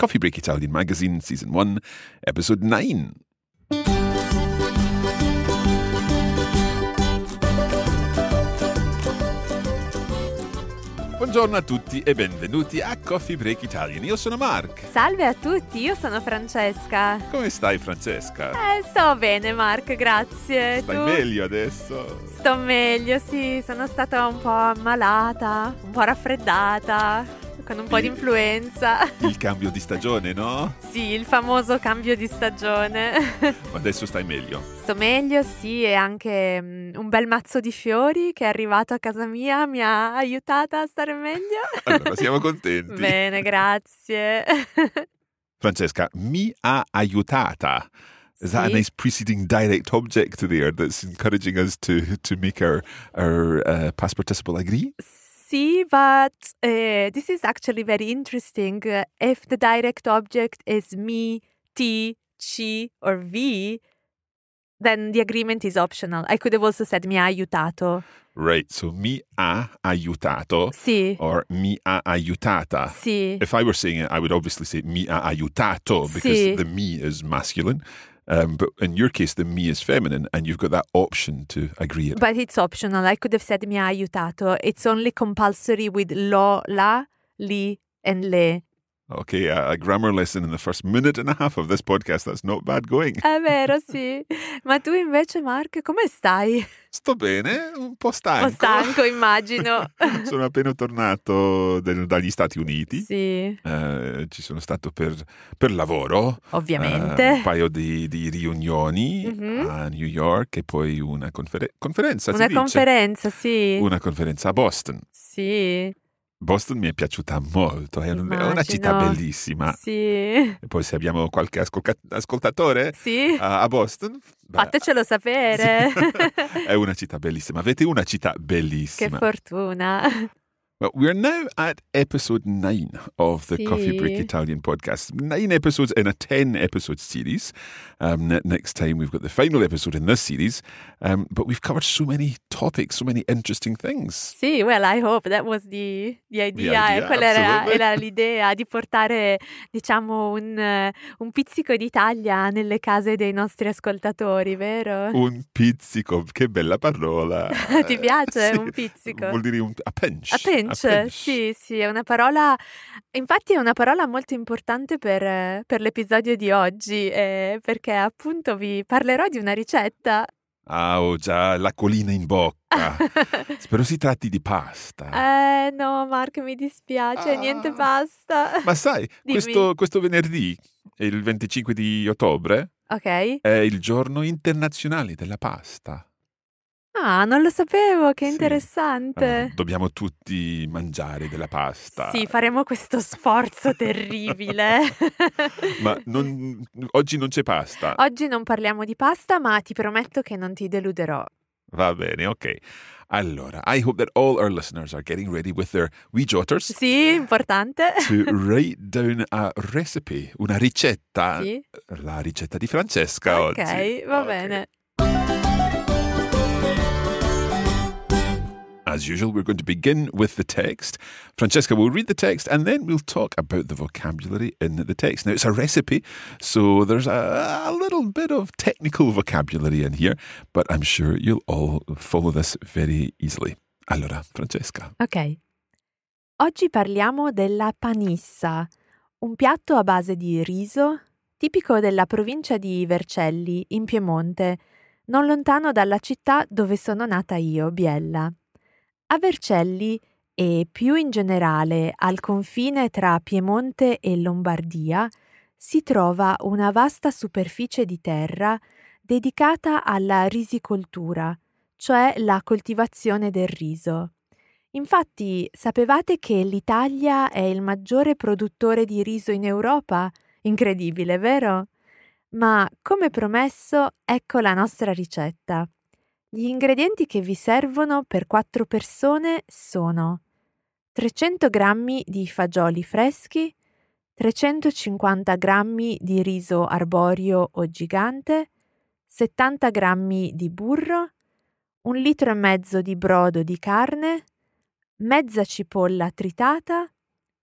Coffee Break Italian Magazine, Season 1, Episode 9. Buongiorno a tutti e benvenuti a Coffee Break Italian. Io sono Mark. Salve a tutti, io sono Francesca. Come stai, Francesca? Eh, sto bene, Mark, grazie. Stai Tu? meglio adesso? Sto meglio, sì, sono stata un po' ammalata, un po' raffreddata, con un po' di influenza. Il cambio di stagione, no? Sì, il famoso cambio di stagione. Ma adesso stai meglio. Sto meglio, sì, e anche mm, un bel mazzo di fiori che è arrivato a casa mia mi ha aiutata a stare meglio. Allora, siamo contenti. Bene, grazie. Francesca, mi ha aiutata. Is that a nice preceding direct object there that's encouraging us to to make our our uh, past participle agree? See, but uh, this is actually very interesting. Uh, if the direct object is me, ti, ci, or vi, then the agreement is optional. I could have also said mi ha aiutato. Right. So mi ha aiutato Sì, or mi ha aiutata. sì, If I were saying it, I would obviously say mi ha aiutato because Sì. the me is masculine. Um, but in your case, the me is feminine, and you've got that option to agree it. but it's optional. I could have said mi ha aiutato. It's only compulsory with lo, la, li, and le. Okay, a, grammar lesson in the first minute and a half of this podcast. That's not bad going. È vero, sì. Ma tu invece, Mark, come stai? Sto bene, un po' Un stanco. po' stanco, immagino. sono appena tornato del- dagli Stati Uniti. sì, Eh, ci sono stato per, per lavoro. eh, ovviamente. un paio di, di riunioni Mhm. a New York e poi una conferen- conferenza. Una dice? conferenza, sì. Una conferenza a Boston. Sì, Boston mi è piaciuta molto, è, un- è una città bellissima. sì. E poi se abbiamo qualche ascolca- ascoltatore Sì, a, a Boston, beh, fatecelo sapere. sì. è una città bellissima. Avete una città che bellissima. fortuna. Well, we're now at episode nine of the Coffee Break Italian podcast. Nine episodes in a 10 episode series. Um, next time, we've got the final episode in this series. Um, but we've covered so many topics, so many interesting things. Sì, well, I hope that was the, the idea. idea, eh, quella era, era l'idea di portare, diciamo, un, un pizzico d'Italia nelle case dei nostri ascoltatori, vero? Un pizzico, che bella parola. Ti piace Sì, un pizzico? Vuol dire un, a pinch. A pinch, pinch. pinch. Sì, sì, è una parola, infatti è una parola molto importante per, per l'episodio di oggi, eh, perché appunto vi parlerò di una ricetta. Ah, ho già l'acquolina in bocca. Spero si tratti di pasta. Eh no, Mark, mi dispiace, niente Ah. pasta. Ma sai, questo, questo venerdì, il 25 di ottobre, Ok. è il giorno internazionale della pasta. Ah, non lo sapevo, che Sì. interessante. Dobbiamo tutti mangiare della pasta. Sì, faremo questo sforzo terribile. Ma non- oggi non c'è pasta. Oggi non parliamo di pasta, ma ti prometto che non ti deluderò. Va bene, ok. Allora, I hope that all our listeners are getting ready with their wee jotters Sì, importante. to write down a recipe, una ricetta, Sì. la ricetta di Francesca Ok, oggi. va Ok. bene. As usual, we're going to begin with the text. Francesca will read the text and then we'll talk about the vocabulary in the text. Now, it's a recipe, so there's a, a little bit of technical vocabulary in here, but I'm sure you'll all follow this very easily. Allora, Francesca. Ok. Oggi parliamo della panissa, un piatto a base di riso, tipico della provincia di Vercelli, in Piemonte, non lontano dalla città dove sono nata io, Biella. A Vercelli e più in generale al confine tra Piemonte e Lombardia si trova una vasta superficie di terra dedicata alla risicoltura, cioè la coltivazione del riso. Infatti, sapevate che l'Italia è il maggiore produttore di riso in Europa? Incredibile, vero? Ma, come promesso, ecco la nostra ricetta. Gli ingredienti che vi servono per quattro persone sono 300 g di fagioli freschi, 350 g di riso arborio o gigante, 70 g di burro, un litro e mezzo di brodo di carne, mezza cipolla tritata,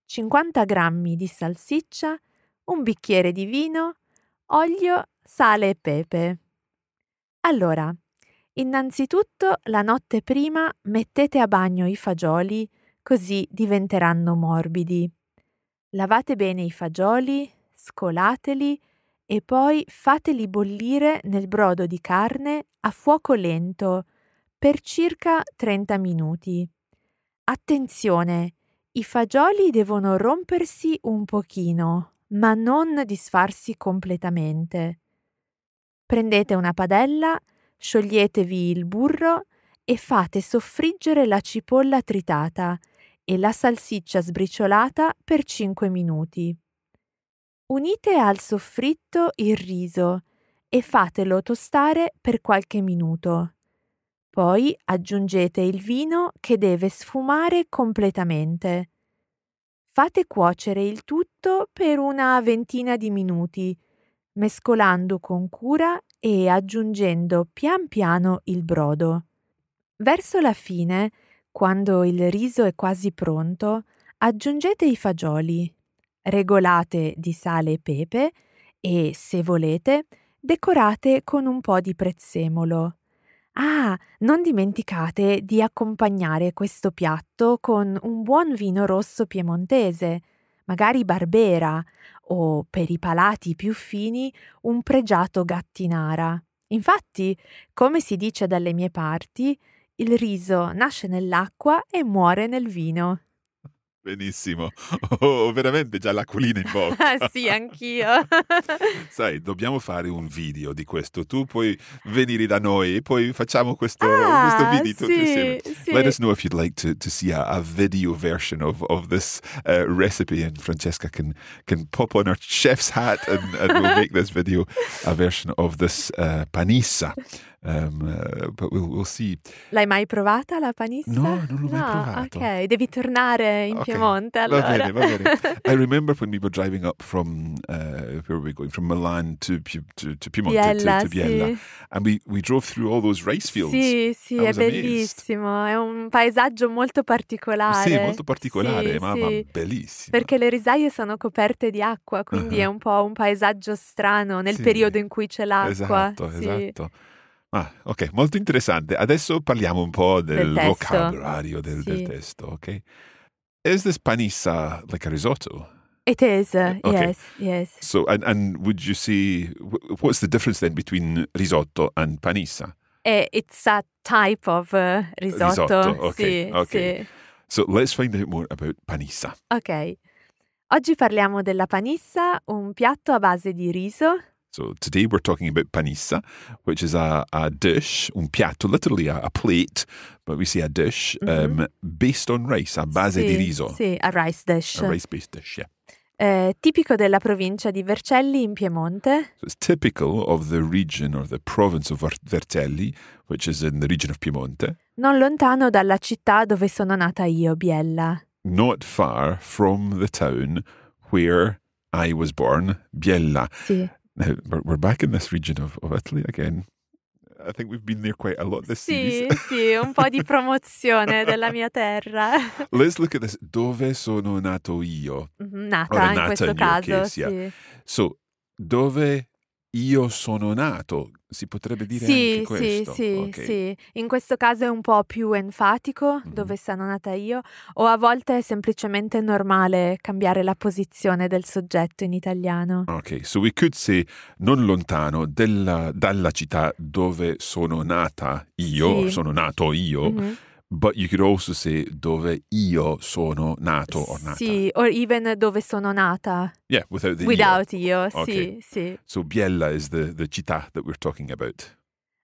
50 g di salsiccia, un bicchiere di vino, olio, sale e pepe. Allora, innanzitutto la notte prima mettete a bagno i fagioli così diventeranno morbidi. Lavate bene i fagioli, scolateli e poi fateli bollire nel brodo di carne a fuoco lento per circa 30 minuti. Attenzione, i fagioli devono rompersi un pochino, ma non disfarsi completamente. Prendete una padella, scioglietevi il burro e fate soffriggere la cipolla tritata e la salsiccia sbriciolata per 5 minuti. Unite al soffritto il riso e fatelo tostare per qualche minuto. Poi aggiungete il vino che deve sfumare completamente. Fate cuocere il tutto per una ventina di minuti, mescolando con cura e aggiungendo pian piano il brodo. Verso la fine, quando il riso è quasi pronto, aggiungete i fagioli, regolate di sale e pepe e, se volete, decorate con un po' di prezzemolo. Ah, non dimenticate di accompagnare questo piatto con un buon vino rosso piemontese, magari Barbera, o per i palati più fini un pregiato Gattinara. Infatti, come si dice dalle mie parti, il riso nasce nell'acqua e muore nel vino. Benissimo. Ho veramente già l'acquolina in bocca. Ah, sì, anch'io. Sai, dobbiamo fare un video di questo. Tu puoi venire da noi e poi facciamo questo, Ah, questo video tutti sì, insieme. sì. Let us know if you'd like to, to see a, a video version of, of this uh, recipe, and Francesca can, can pop on her chef's hat and, and we'll make this video a version of this uh, panissa. Um, but we'll, we'll see. L'hai mai provata la panissa? No, non l'ho mai No, provato. Ok, devi tornare in Ok, Piemonte Va allora. bene, va bene. I remember when we were driving up from uh, where were we going? From Milan to to, to Piemonte Biella, to, to Biella, sì. and we, we drove through all those rice fields. Sì, sì, è was amazed. bellissimo, è un paesaggio molto particolare. Sì, molto particolare, Sì, ma, sì. ma bellissimo. Perché le risaie sono coperte di acqua, quindi Ah. è un po' un paesaggio strano nel Sì. periodo in cui c'è l'acqua. Esatto, esatto. Ah, ok, molto interessante. Adesso parliamo un po' del, Del vocabolario del, del Sì. testo, ok? Is this panissa like a risotto? It is. uh, Okay. Yes, yes. So, and, and would you wh- what's the difference then between risotto and panissa? Eh, it's a type of uh, risotto. Risotto, okay, Sì, okay. sì. So let's find out more about panissa. Ok. Oggi parliamo della panissa, un piatto a base di riso, So today we're talking about panissa, which is a, a dish, un piatto, literally a, a plate, but we say a dish, um, based on rice, a base sì, di riso. Sì, a rice dish. A rice-based dish, yeah. Eh, tipico della provincia di Vercelli in Piemonte. So it's typical of the region or the province of Vercelli, which is in the region of Piemonte, non lontano dalla città dove sono nata io, Biella. not far from the town where I was born, Biella. Sì, Now, we're, we're back in this region of, of Italy again. I think we've been there quite a lot this sì, series. sì, un po' di promozione della mia terra. Let's look at this. Dove sono nato io? Mhm, Nata Ora, in nata questo in caso, case, yeah. sì. So, dove io sono nato? Si potrebbe dire Sì, anche sì, questo. sì, Ok. sì. In questo caso è un po' più enfatico, Mhm. dove sono nata io, o a volte è semplicemente normale cambiare la posizione del soggetto in italiano. Ok, so we could say non lontano della- dalla città dove sono nata io, Sì. sono nato io, Mhm. But you could also say dove io sono nato or nata. Sì, or even dove sono nata, Yeah, without the io. without io, Ok. sì, sì. So Biella is the, the città that we're talking about.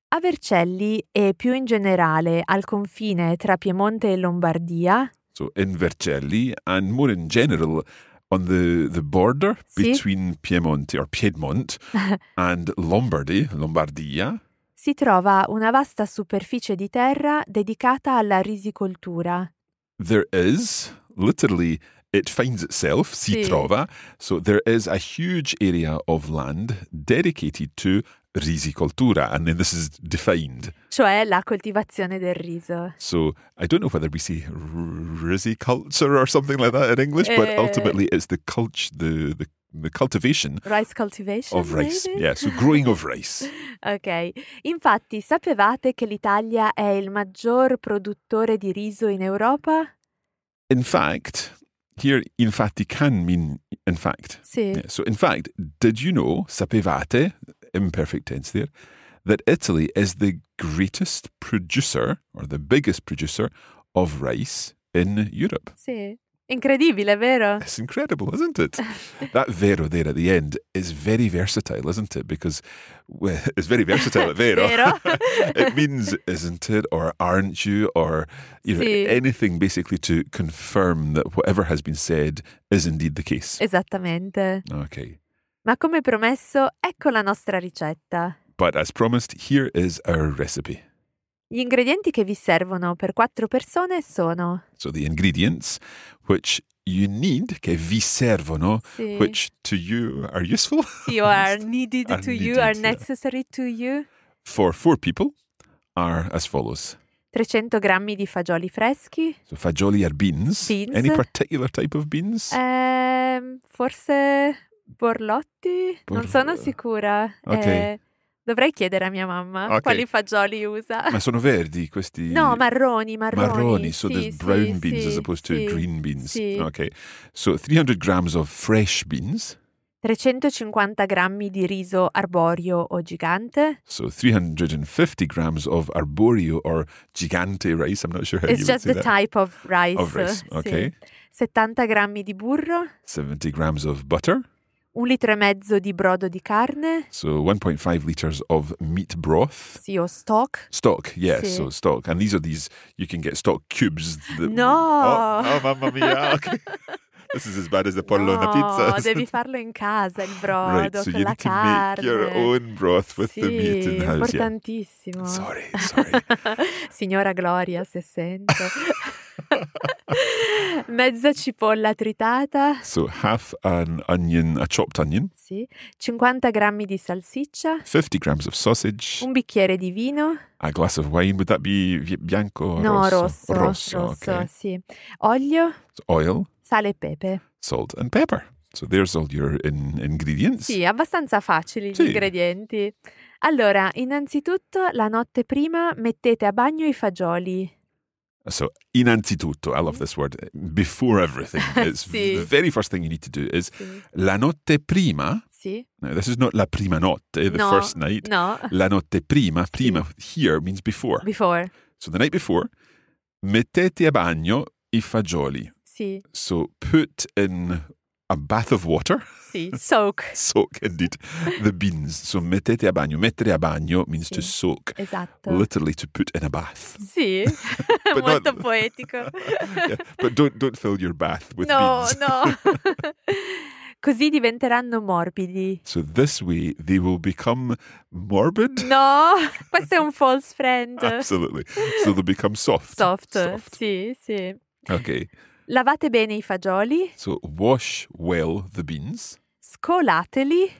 A Vercelli e più in generale al confine tra Piemonte e Lombardia, So in Vercelli and more in general on the, the border Sì. between Piemonte or Piedmont and Lombardy, Lombardia, si trova una vasta superficie di terra dedicata alla risicoltura. there is literally it finds itself, si Sì. trova. So there is a huge area of land dedicated to risicoltura, and then this is defined. cioè la coltivazione del riso. So I don't know whether we say risiculture or something like that in English, but Eh. ultimately it's the cult the, the the cultivation Rice cultivation? of rice. maybe? Yeah, so growing of rice. Ok, infatti sapevate che l'Italia è il maggior produttore di riso in Europa? In fact, here infatti can mean in fact. Sì. Yeah, so in fact, did you know, sapevate, imperfect tense there, that Italy is the greatest producer or the biggest producer of rice in Europe? Sì. Incredibile, vero? It's incredible, isn't it? that vero there at the end is very versatile, isn't it? Because well, it's very versatile at vero. Vero? it means isn't it or aren't you or you know, Sì. anything basically to confirm that whatever has been said is indeed the case. Esattamente. Okay. Ma come promesso, ecco la nostra ricetta. But as promised, here is our recipe. Gli ingredienti che vi servono per quattro persone sono So the ingredients which you need, che vi servono, Sì. which to you are useful or are needed Are to you, are needed, yeah. necessary to you. for four people are as follows. 300 grammi di fagioli freschi. So fagioli are beans. Beans. Any particular type of beans? Ehm, forse borlotti? non Bor- sono sicura. Ok. Eh, dovrei chiedere a mia mamma Ok. quali fagioli usa. Ma sono verdi questi? No, marroni, marroni. Marroni, so sì, there's sì, brown beans sì, as opposed sì, to green beans. sì. Okay. So 300 grams of fresh beans. 350 grammi di riso arborio o gigante. So 350 grams of arborio or gigante rice. I'm not sure how It's you just the that. type of rice. Of rice, sì. okay. 70 grammi di burro. 70 grams of butter. Un litro e mezzo di brodo di carne. So 1.5 liters of meat broth. Sì, o stock. Stock, yes, Sì. so stock. And these are these, you can get stock cubes. that- No. Oh, oh mamma mia. Okay. this is as bad as the pollo on a no, pizza. devi farlo in casa il brodo right, so con you la need to carne. make your own broth with sì, the meat in the house. Yeah. importantissimo. Sorry, sorry. Signora Gloria, se sento. Mezza cipolla tritata, So half an onion, a chopped onion, sì. 50 grammi di salsiccia, 50 grams of sausage, un bicchiere di vino, a glass of wine. Would that be bianco no, rosso? rosso, Rosso, rosso, okay. sì. Olio, So oil, sale e pepe. salt, and pepper. So there's all your in- ingredients. Sì, abbastanza facili gli Sì. ingredienti. Allora, innanzitutto, la notte prima mettete a bagno i fagioli. So, innanzitutto, I love this word. Before everything, it's Sì. the very first thing you need to do is Sì. la notte prima. Sì. Now, this is not la prima notte, the no, first night. No. La notte prima. Prima here means before. Before. So, the night before, mettete a bagno i fagioli. Sì. So, put in a bath of water. Sì. Soak. soak indeed the beans. So mettete a bagno. Mettere a bagno means to soak, Esatto. literally to put in a bath. Sì. But Molto not- poetico. Yeah, But don't don't fill your bath with no, beans. no. Così diventeranno morbidi. So this way they will become morbid. No, questo è un false friend. Absolutely. So they'll become soft. Soft. Soft. Sì, sì. Okay. Lavate bene i fagioli, So wash well the beans. Scolateli.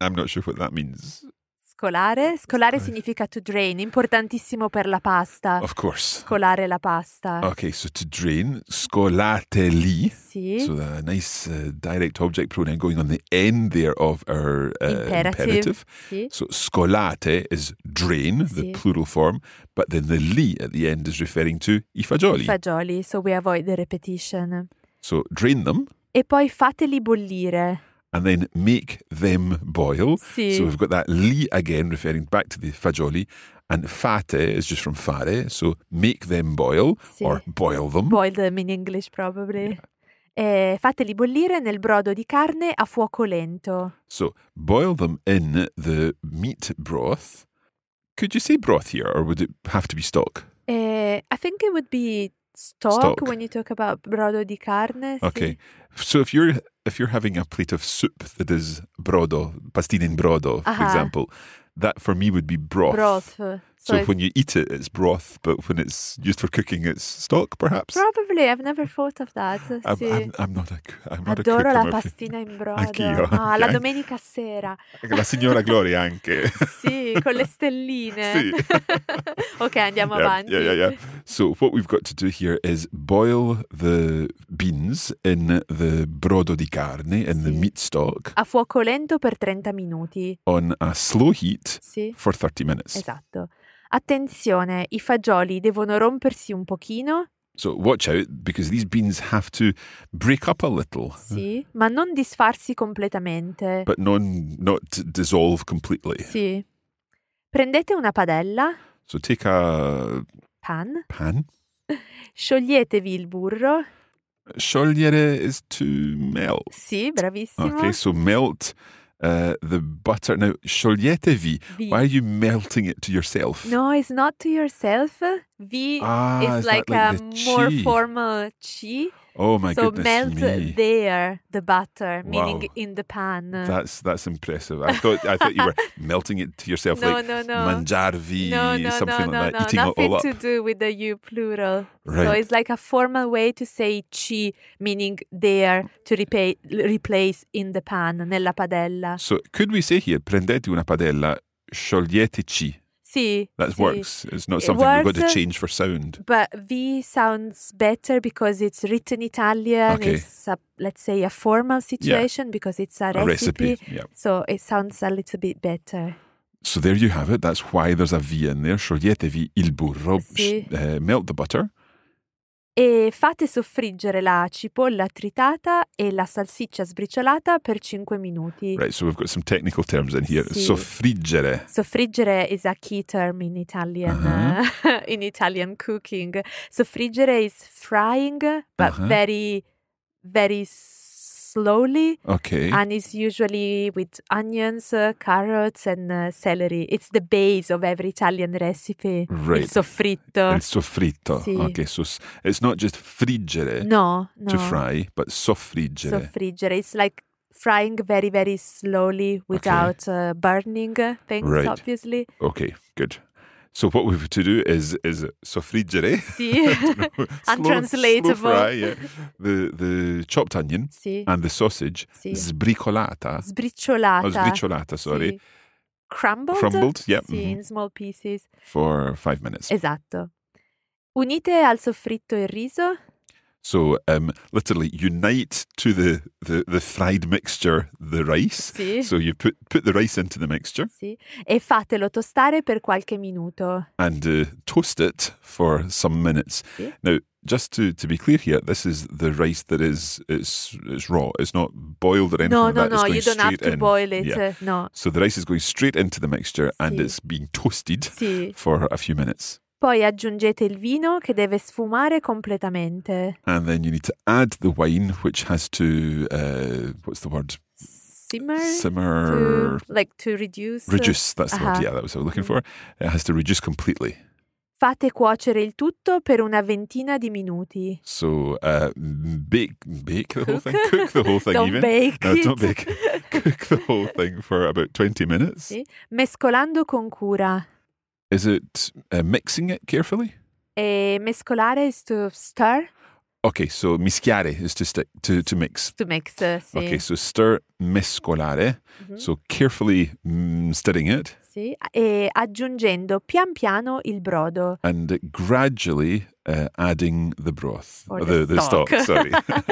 I'm not sure what that means. Scolare. Scolare significa to drain, importantissimo per la pasta. Of course. Scolare la pasta. Okay, so to drain, scolateli. Sì. So the nice uh, direct object pronoun going on the end there of our uh, Imperative. imperative. Sì. So scolate is drain, the Sì. plural form, but then the li at the end is referring to i fagioli. I fagioli, so we avoid the repetition. so drain them E poi fateli bollire. And then make them boil. Sì. So we've got that li again referring back to the fagioli. And fate is just from fare, so make them boil Sì. or boil them. Boil them in English probably. E eh, fateli bollire nel brodo di carne a fuoco lento. So boil them in the meat broth. Could you say broth here, or would it have to be stock? Eh, I think it would be stock, Stock. when you talk about brodo di carne. Okay. So if you're if you're having a plate of soup that is brodo, pastine in brodo, for Aha. example, that for me would be broth. Broth. So So, when you eat it, it's broth, but when it's used for cooking, it's stock, perhaps. probably I've never thought of that. I'm, sì. I'm, I'm not a I'm not a Adoro cook. la a- pastina in brodo. Anch'io, Ah, la domenica sera. La signora Gloria anche. Sì, con le stelline. Sì. ok, andiamo yeah, avanti. yeah, yeah, yeah. So what we've got to do here is boil the beans in the brodo di carne, in the meat stock, A fuoco lento per 30 minuti. on a slow heat Sì, for 30 minutes. esatto. Attenzione, i fagioli devono rompersi un pochino, So watch out because these beans have to break up a little, sì, ma non disfarsi completamente. but non, not dissolve completely. Sì. Prendete una padella, So take a pan, pan. scioglietevi il burro. Sciogliere is to melt. Sì, bravissimo. Okay, so melt uh, the butter. Now, scioglietevi. Vi. Why are you melting it to yourself? No, it's not to yourself. Vi Ah, is is like, like a more formal chi. Oh my so goodness melt me. there the butter, meaning in the pan. That's that's impressive. I thought I thought you were melting it to yourself, No, like no, no. mangiarvi, no, no, something no, like no, that, eating it all Nothing up. to do with the you plural. So Right. it's like a formal way to say chi, meaning there to repa- replace in the pan, nella padella. So could we say here, prendete una padella, scioglieteci? Sì, That sì. works. It's not It something we've got to change for sound. But V sounds better because it's written Italian. Okay. It's a, let's say a formal situation because it's a A recipe. recipe. Yeah. So it sounds a little bit better. So there you have it. That's why there's a V in there. Scioglietevi il burro. Uh, melt the butter. E fate soffriggere la cipolla tritata e la salsiccia sbriciolata per 5 minuti. Right, so we've got some technical terms in here. Sì. Soffriggere. Soffriggere is a key term in Italian Uh-huh. uh, in Italian cooking. Soffriggere is frying, but Uh-huh. very, very slowly, Okay. and it's usually with onions, uh, carrots, and uh, celery. It's the base of every Italian recipe. Right. Il soffritto. Il soffritto. Sì. Okay, so it's not just friggere no, no. to fry, but soffriggere. Soffriggere. It's like frying very, very slowly without uh, burning things, Right. obviously. okay, good. So what we have to do is is soffriggere. Slow- Untranslatable. Slow fry, yeah. The the chopped onion and the sausage Sì. sbricolata. Sbriciolata. Oh, sbriciolata, sorry. Sì. Crumbled? Crumbled, yep, Sì, mhm. in small pieces. For five minutes. Esatto. Unite al soffritto il riso. So, um, literally, unite to the, the, the fried mixture the rice. Sì. So you put put the rice into the mixture Sì. E fatelo tostare per qualche minuto. and uh, toast it for some minutes. Sì. Now, just to, to be clear here, this is the rice that is it's, it's raw. It's not boiled or anything No, like no, no, you don't have to in. boil it. Yeah. No. So the rice is going straight into the mixture and it's being toasted for a few minutes. Poi aggiungete il vino che deve sfumare completamente. And then you need to add the wine, which has to, uh, what's the word? Simmer. Simmer. To, like to reduce. Reduce, that's the Uh-huh. word. Yeah, that was what I was looking for. It has to reduce completely. Fate cuocere il tutto per una ventina di minuti. So uh, bake, bake the whole thing, cook the whole thing Don't even. bake no, it. don't bake. cook the whole thing for about 20 minutes. Sì. Mescolando con cura. Is it uh, mixing it carefully? E mescolare is to stir, Okay, so mischiare is to stick to, to mix. to mix. eh, Sì. Okay, so stir mescolare. Mhm. So carefully mm, stirring it Sì. E aggiungendo pian piano il brodo. and gradually uh, adding the broth, Or the, the the stock. stock. Sorry,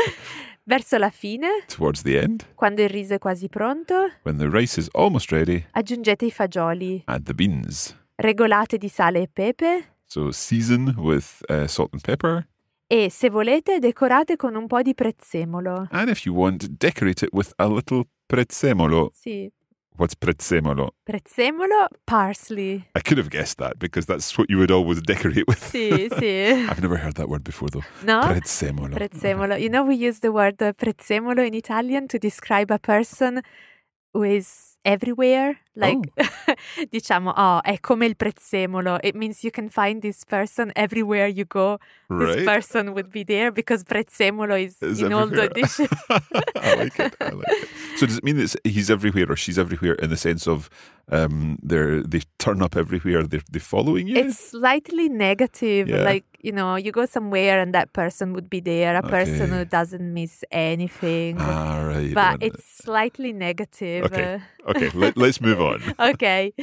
Verso la fine, towards the end, quando il riso è quasi pronto, when the rice is almost ready, aggiungete i fagioli. add the beans. Regolate di sale e pepe So season with uh, salt and pepper, e, se volete, decorate con un po' di prezzemolo. and if you want, decorate it with a little prezzemolo. Sì, What's prezzemolo? prezzemolo, parsley. I could have guessed that because that's what you would always decorate with. Sì, sì. I've never heard that word before though. No? Prezzemolo. Prezzemolo. You know, we use the word uh, prezzemolo in Italian to describe a person who is everywhere. Like, oh. diciamo, oh, è come il prezzemolo. It means you can find this person everywhere you go. This person would be there because prezzemolo is, Is in all the dishes. I like it. I like it. So does it mean that he's everywhere or she's everywhere in the sense of um, they're they turn up everywhere? They're they following you? It's slightly negative. Yeah. Like, you know, you go somewhere and that person would be there, a person who doesn't miss anything. ah right. but it's slightly negative. okay. Okay. Let, let's move on. Ok,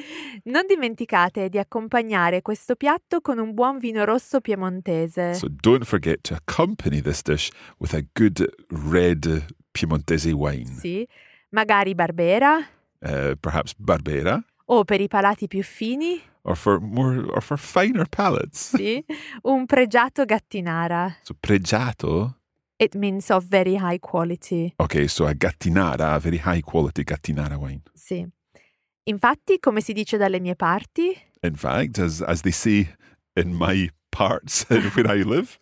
non dimenticate di accompagnare questo piatto con un buon vino rosso piemontese. So don't forget to accompany this dish with a good red Piemontese wine, Sì, magari Barbera uh, perhaps Barbera, o per i palati più fini, or for more or for finer palates. sì, un pregiato gattinara. So pregiato. It means of very high quality. Okay, so a gattinara, a very high quality gattinara wine. Sì. Infatti, come si dice dalle mie parti, In fact, as as they say in my parts where I live,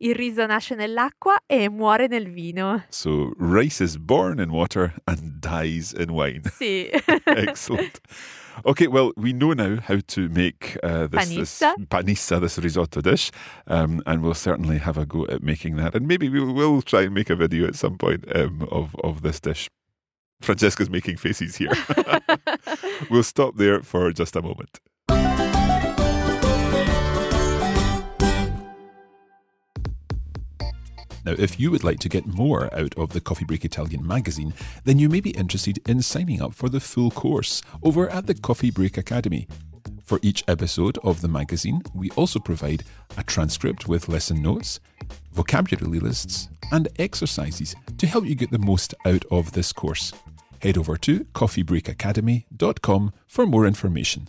il riso nasce nell'acqua e muore nel vino. so rice is born in water and dies in wine. Sì. Excellent. Okay, well, we know now how to make uh, this, this Panissa. panissa, this risotto dish, um, and we'll certainly have a go at making that. And maybe we will try and make a video at some point um, of, of this dish. Francesca's making faces here. we'll stop there for just a moment. Now, if you would like to get more out of the Coffee Break Italian magazine, then you may be interested in signing up for the full course over at the Coffee Break Academy. For each episode of the magazine, we also provide a transcript with lesson notes, vocabulary lists, and exercises to help you get the most out of this course. Head over to coffeebreakacademy.com for more information.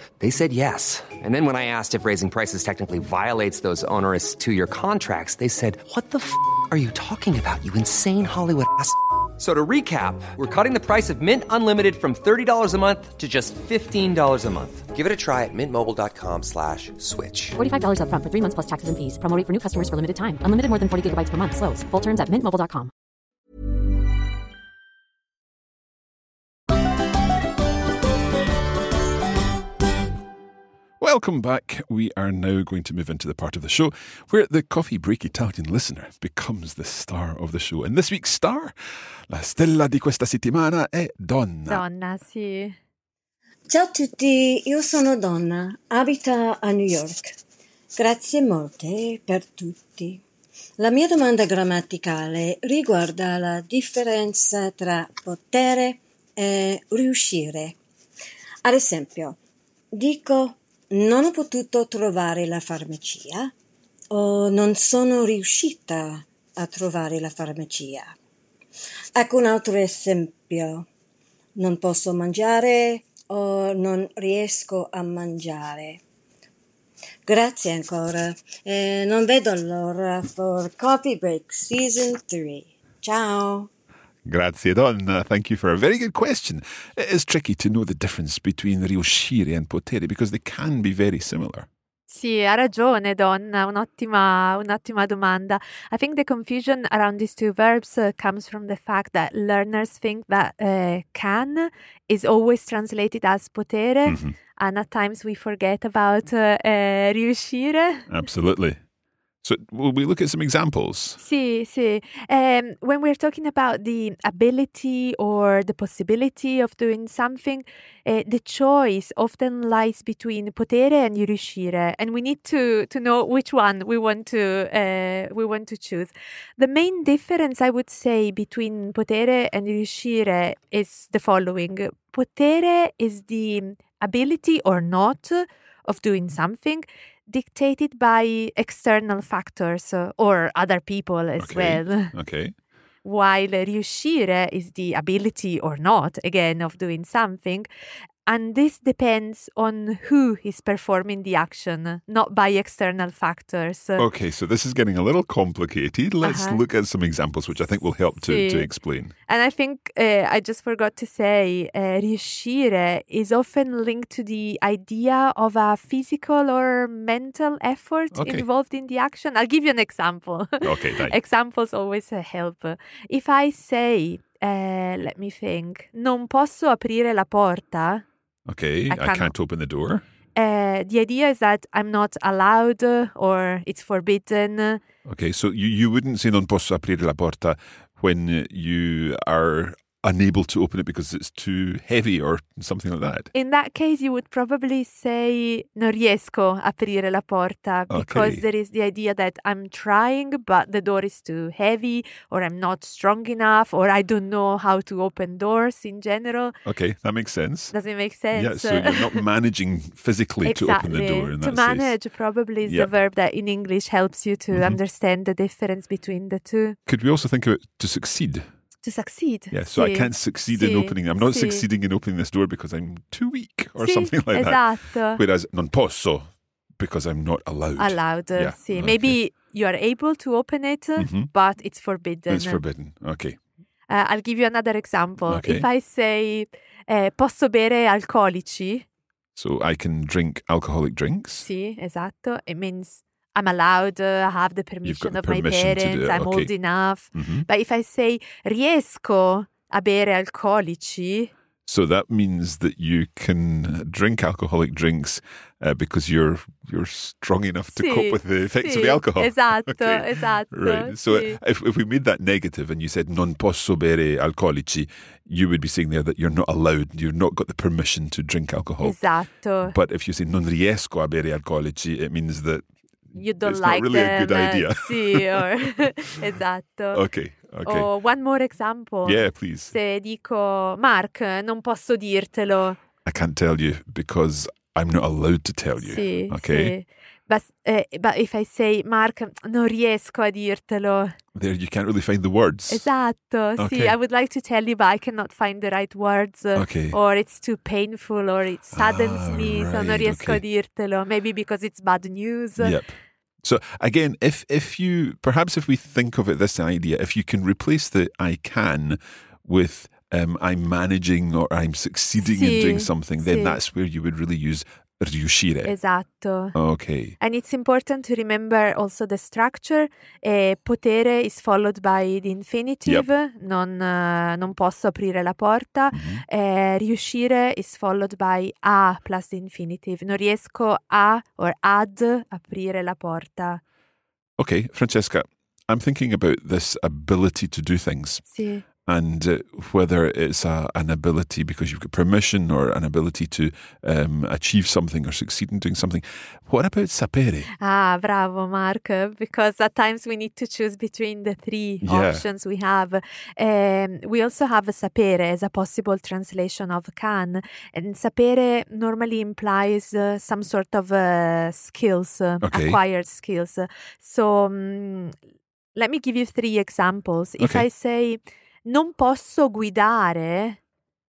They said yes. And then when I asked if raising prices technically violates those onerous two year contracts, they said, What the f are you talking about, you insane Hollywood ass? So to recap, we're cutting the price of Mint Unlimited from $30 a month to just $15 a month. Give it a try at mintmobile.com slash switch. $45 upfront for three months plus taxes and fees. Promo rate for new customers for limited time. Unlimited more than 40 gigabytes per month. Slows. Full terms at mintmobile.com. Welcome back. We are now going to move into the part of the show where the coffee break Italian listener becomes the star of the show. And this week's star, la stella di questa settimana è Donna. Donna, sì. Ciao a tutti, io sono Donna, abita a New York. Grazie molte per tutti. La mia domanda grammaticale riguarda la differenza tra potere e riuscire. Ad esempio, dico non ho potuto trovare la farmacia o non sono riuscita a trovare la farmacia. Ecco un altro esempio. Non posso mangiare o non riesco a mangiare. Grazie ancora e non vedo l'ora for Coffee Break Season 3. Ciao! Grazie, Donna. Thank you for a very good question. It is tricky to know the difference between riuscire and potere because they can be very similar. Sì, ha ragione, donna, un'ottima, un'ottima domanda. I think the confusion around these two verbs uh, comes from the fact that learners think that uh, can is always translated as potere, and at times we forget about uh, uh, riuscire. Absolutely. So, will we look at some examples? Sì, sì. Um, when we're talking about the ability or the possibility of doing something, uh, the choice often lies between potere and riuscire, and we need to to know which one we want to uh, we want to choose. The main difference, I would say, between potere and riuscire is the following: potere is the ability or not of doing something dictated by external factors uh, or other people as Okay. well. Okay. While riuscire is the ability or not, again, of doing something. And this depends on who is performing the action, not by external factors. Okay, so this is getting a little complicated. Let's Uh-huh. look at some examples which I think will help to, to explain. And I think uh, I just forgot to say, uh, riuscire is often linked to the idea of a physical or mental effort Okay. involved in the action. I'll give you an example. Okay. Examples always uh, help. If I say, uh, let me think, non posso aprire la porta, Okay, I I can't- open the door. uh, the idea is that I'm not allowed uh, or it's forbidden. Okay, so you, you wouldn't say non posso aprire la porta when you are unable to open it because it's too heavy or something like that. In that case, you would probably say non riesco a aprire la porta because Okay. there is the idea that I'm trying, but the door is too heavy, or I'm not strong enough, or I don't know how to open doors in general. Okay, that makes sense. Does it make sense? Yeah, so you're not managing physically to open the door in that to manage sense. probably is Yeah. the verb that in English helps you to Mhm. understand the difference between the two. Could we also think of it to succeed? To succeed. Yeah, so I can't succeed in opening. I'm not sì. succeeding in opening this door because I'm too weak or something like that. Whereas non posso because I'm not allowed. Allowed. Yeah, okay. Maybe you are able to open it, Mhm. but it's forbidden. It's forbidden. Okay. Uh, I'll give you another example. Okay. If I say eh, posso bere alcolici, So I can drink alcoholic drinks. sì, esatto, it means I'm allowed, uh, I have the permission of my permission to do parents, I'm okay. old enough. Mhm. But if I say riesco a bere alcolici, So that means that you can drink alcoholic drinks uh, because you're you're strong enough to sì, cope with the effects of the alcohol. Esatto, Okay. esatto. Right. So sì. if, if we made that negative and you said non posso bere alcolici, you would be saying there that you're not allowed, you've not got the permission to drink alcohol. Esatto. But if you say non riesco a bere alcolici, it means that you don't it's not like really a them. good idea. sì, or esatto. okay, okay. Or one more example. Yeah, please. Se dico Mark, non posso dirtelo. I can't tell you because I'm not allowed to tell you. Sì, okay. sì. But, eh, but if I say, Mark, non riesco a dirtelo. There, you can't really find the words. Esatto, Okay. sì, I would like to tell you, but I cannot find the right words. uh, Okay. Or it's too painful, or it saddens Ah, me, so non right, riesco a dirtelo. Maybe because it's bad news. Yep. So again, if if you perhaps if we think of it this idea, if you can replace the I can with um, I'm managing or I'm succeeding in doing something, then sì. that's where you would really use riuscire. Esatto. Okay. And it's important to remember also the structure. Eh, potere is followed by the infinitive, non, eh, non posso aprire la porta. Mhm. Eh, riuscire is followed by a plus the infinitive. Non riesco a or ad aprire la porta. Okay, Francesca, I'm thinking about this ability to do things Sì. And uh, whether it's a, an ability because you've got permission or an ability to um, achieve something or succeed in doing something. What about sapere? Ah, bravo, Marco, because at times we need to choose between the three Yeah. options we have. Um, we also have sapere as a possible translation of can, and sapere normally implies uh, some sort of uh, skills, uh, Okay. acquired skills. So mm, let me give you three examples. If Okay. I say non posso guidare,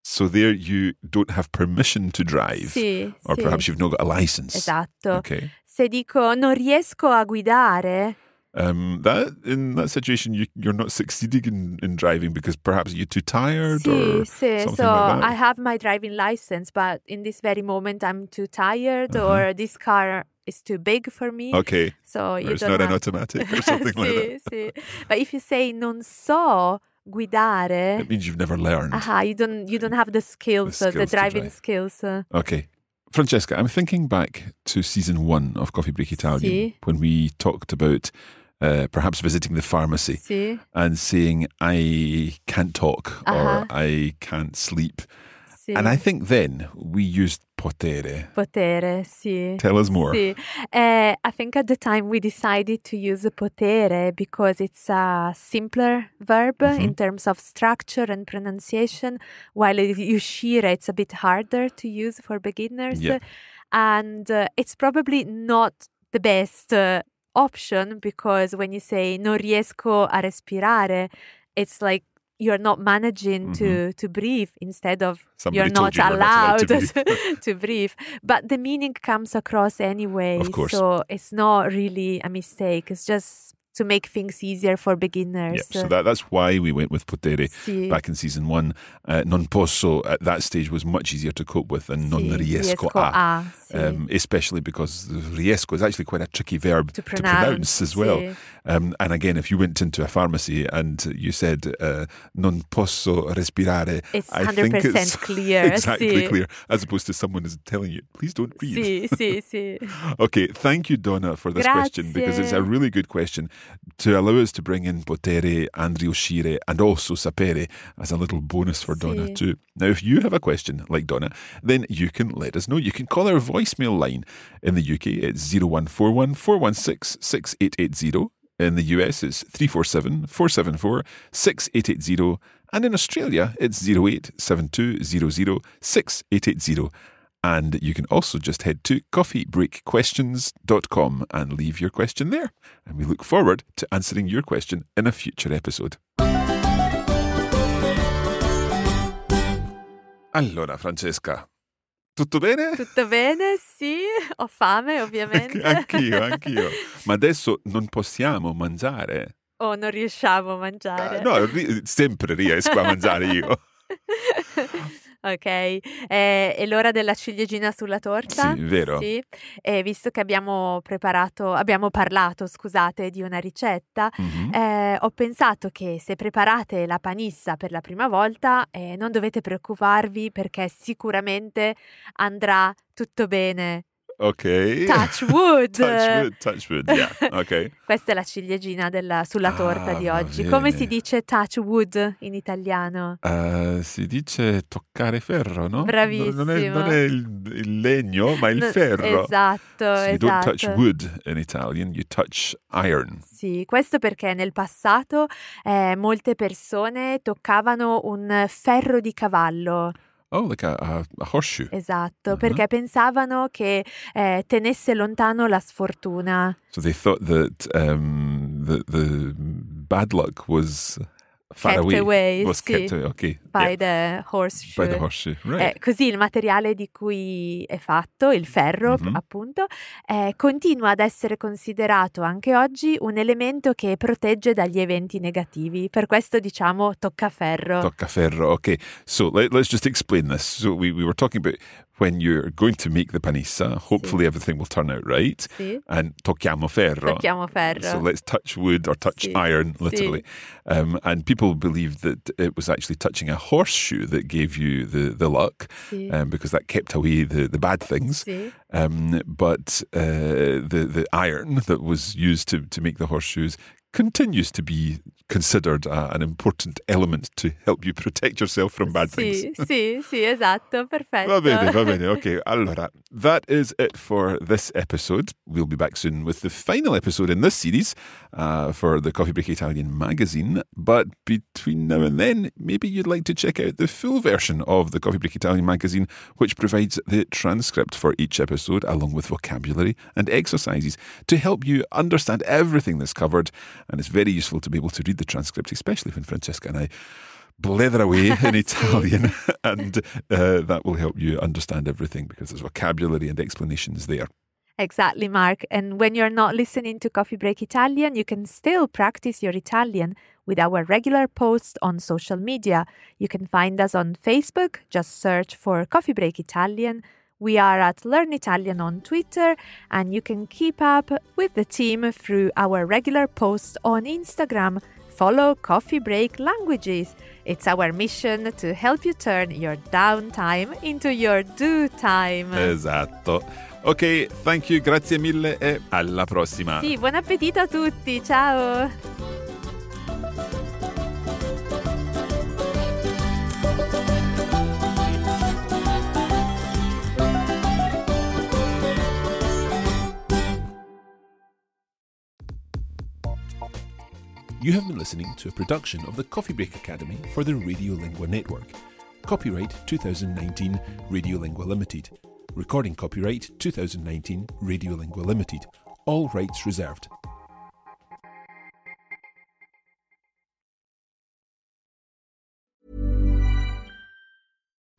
So there you don't have permission to drive. sì, Or sì, perhaps you've not got a license. esatto. Okay. Se dico non riesco a guidare, Um, that in that situation, you, you're not succeeding in, in driving because perhaps you're too tired Sì, or sì. So like. I have my driving license, but in this very moment I'm too tired, Uh-huh. or this car is too big for me. okay, So or it's don't not an automatic or something like that. sì. But if you say non so guidare, It means you've never learned. aha, you don't you don't have the skills, The uh, the driving skills. uh. Okay. Francesca, I'm thinking back to season one of Coffee Break Italian Sì. when we talked about uh, perhaps visiting the pharmacy Sì, and saying, I can't talk Uh-huh. or I can't sleep. sì. And I think then we used potere. Potere, sì. Tell us more. Sì. Eh, I think at the time we decided to use potere because it's a simpler verb Mm-hmm. in terms of structure and pronunciation, while riuscire it's a bit harder to use for beginners. Yeah. And uh, it's probably not the best uh, option because when you say non riesco a respirare, it's like you're not managing to, to breathe instead of Mm-hmm. Somebody you're not you you're not allowed allowed to breathe. to breathe. But the meaning comes across anyway. Of course. So it's not really a mistake. It's just to make things easier for beginners. Yeah, so that, that's why we went with potere Sì. back in season one. Uh, non posso at that stage was much easier to cope with than non riesco, riesco a. a, sì. Um, especially because riesco is actually quite a tricky verb To pronounce, as well. Um, and again, if you went into a pharmacy and you said uh, non posso respirare, It's I think 100% it's clear, exactly clear, as opposed to someone is telling you, please don't breathe. Okay, thank you, Donna, for this question because it's a really good question to allow us to bring in potere and riuscire and also sapere as a little bonus for Donna too. Now, if you have a question like Donna, then you can let us know. You can call our voicemail line in the UK. It's 0141 416 6880. In the US, it's 347 474 6880. And in Australia, it's 087200 6880. And you can also just head to coffeebreakquestions.com and leave your question there. And we look forward to answering your question in a future episode. Allora, Francesca, tutto bene? Tutto bene? Sì. Ho fame, ovviamente. anch'io, anch'io. Ma adesso non possiamo mangiare. O non riusciamo a Ah, mangiare. no, ri- sempre riesco a mangiare io. Ok, eh, è l'ora della ciliegina sulla torta. Sì, vero. Sì, e visto che abbiamo preparato, abbiamo parlato, scusate, di una ricetta, Mhm. eh, ho pensato che se preparate la panissa per la prima volta, eh, non dovete preoccuparvi perché sicuramente andrà tutto bene. Ok. Touch wood! touch wood, touch wood, yeah. Ok. Questa è la ciliegina della- sulla Ah, torta di va oggi. Come si dice touch wood in italiano? Eh, si dice toccare ferro, no? Bravissimo. Non è, non è il, il legno, ma il No, ferro. Esatto, So you don't touch esatto. wood in Italian, you touch iron. Sì, questo perché nel passato eh, molte persone toccavano un ferro di cavallo. Oh, like a, a, a horseshoe. Esatto, Uh-huh. perché pensavano che eh, tenesse lontano la sfortuna. So they thought that um, the the bad luck was far Kept away. away, was sì. kept away. Okay. By yeah, the horseshoe. by the horseshoe. Right. Eh, così il materiale di cui è fatto, il ferro Mhm. appunto, eh, continua ad essere considerato anche oggi un elemento che protegge dagli eventi negativi. Per questo diciamo toccaferro. Toccaferro. Okay. So let, let's just explain this. So we, we were talking about when you're going to make the panissa, hopefully everything will turn out right. Sì, And tocchiamo ferro. tocchiamo ferro. So let's touch wood or touch Sì, iron, literally. Um, and people believed that it was actually touching a horseshoe that gave you the, the luck um, because that kept away the, the bad things. Um, but uh, the, the iron that was used to, to make the horseshoes continues to be considered uh, an important element to help you protect yourself from bad Sì, things. sì, sì, esatto, perfetto. Va bene, va bene. Okay, allora, that is it for this episode. We'll be back soon with the final episode in this series uh, for the Coffee Break Italian magazine. But between now and then, maybe you'd like to check out the full version of the Coffee Break Italian magazine, which provides the transcript for each episode, along with vocabulary and exercises to help you understand everything that's covered. And it's very useful to be able to read the transcript, especially when Francesca and I blether away in Italian, and uh, that will help you understand everything because there's vocabulary and explanations there. Exactly, Mark. And when you're not listening to Coffee Break Italian, you can still practice your Italian with our regular posts on social media. You can find us on Facebook, just search for Coffee Break Italian. We are at Learn Italian on Twitter, and you can keep up with the team through our regular posts on Instagram. Follow Coffee Break Languages. It's our mission to help you turn your downtime into your do time. Esatto. Ok, thank you, grazie mille e alla prossima. Sì, buon appetito a tutti, ciao! You have been listening to a production of the Coffee Break Academy for the Radiolingua Network. Copyright 2019 Radiolingua Limited. Recording copyright 2019 Radiolingua Limited. All rights reserved.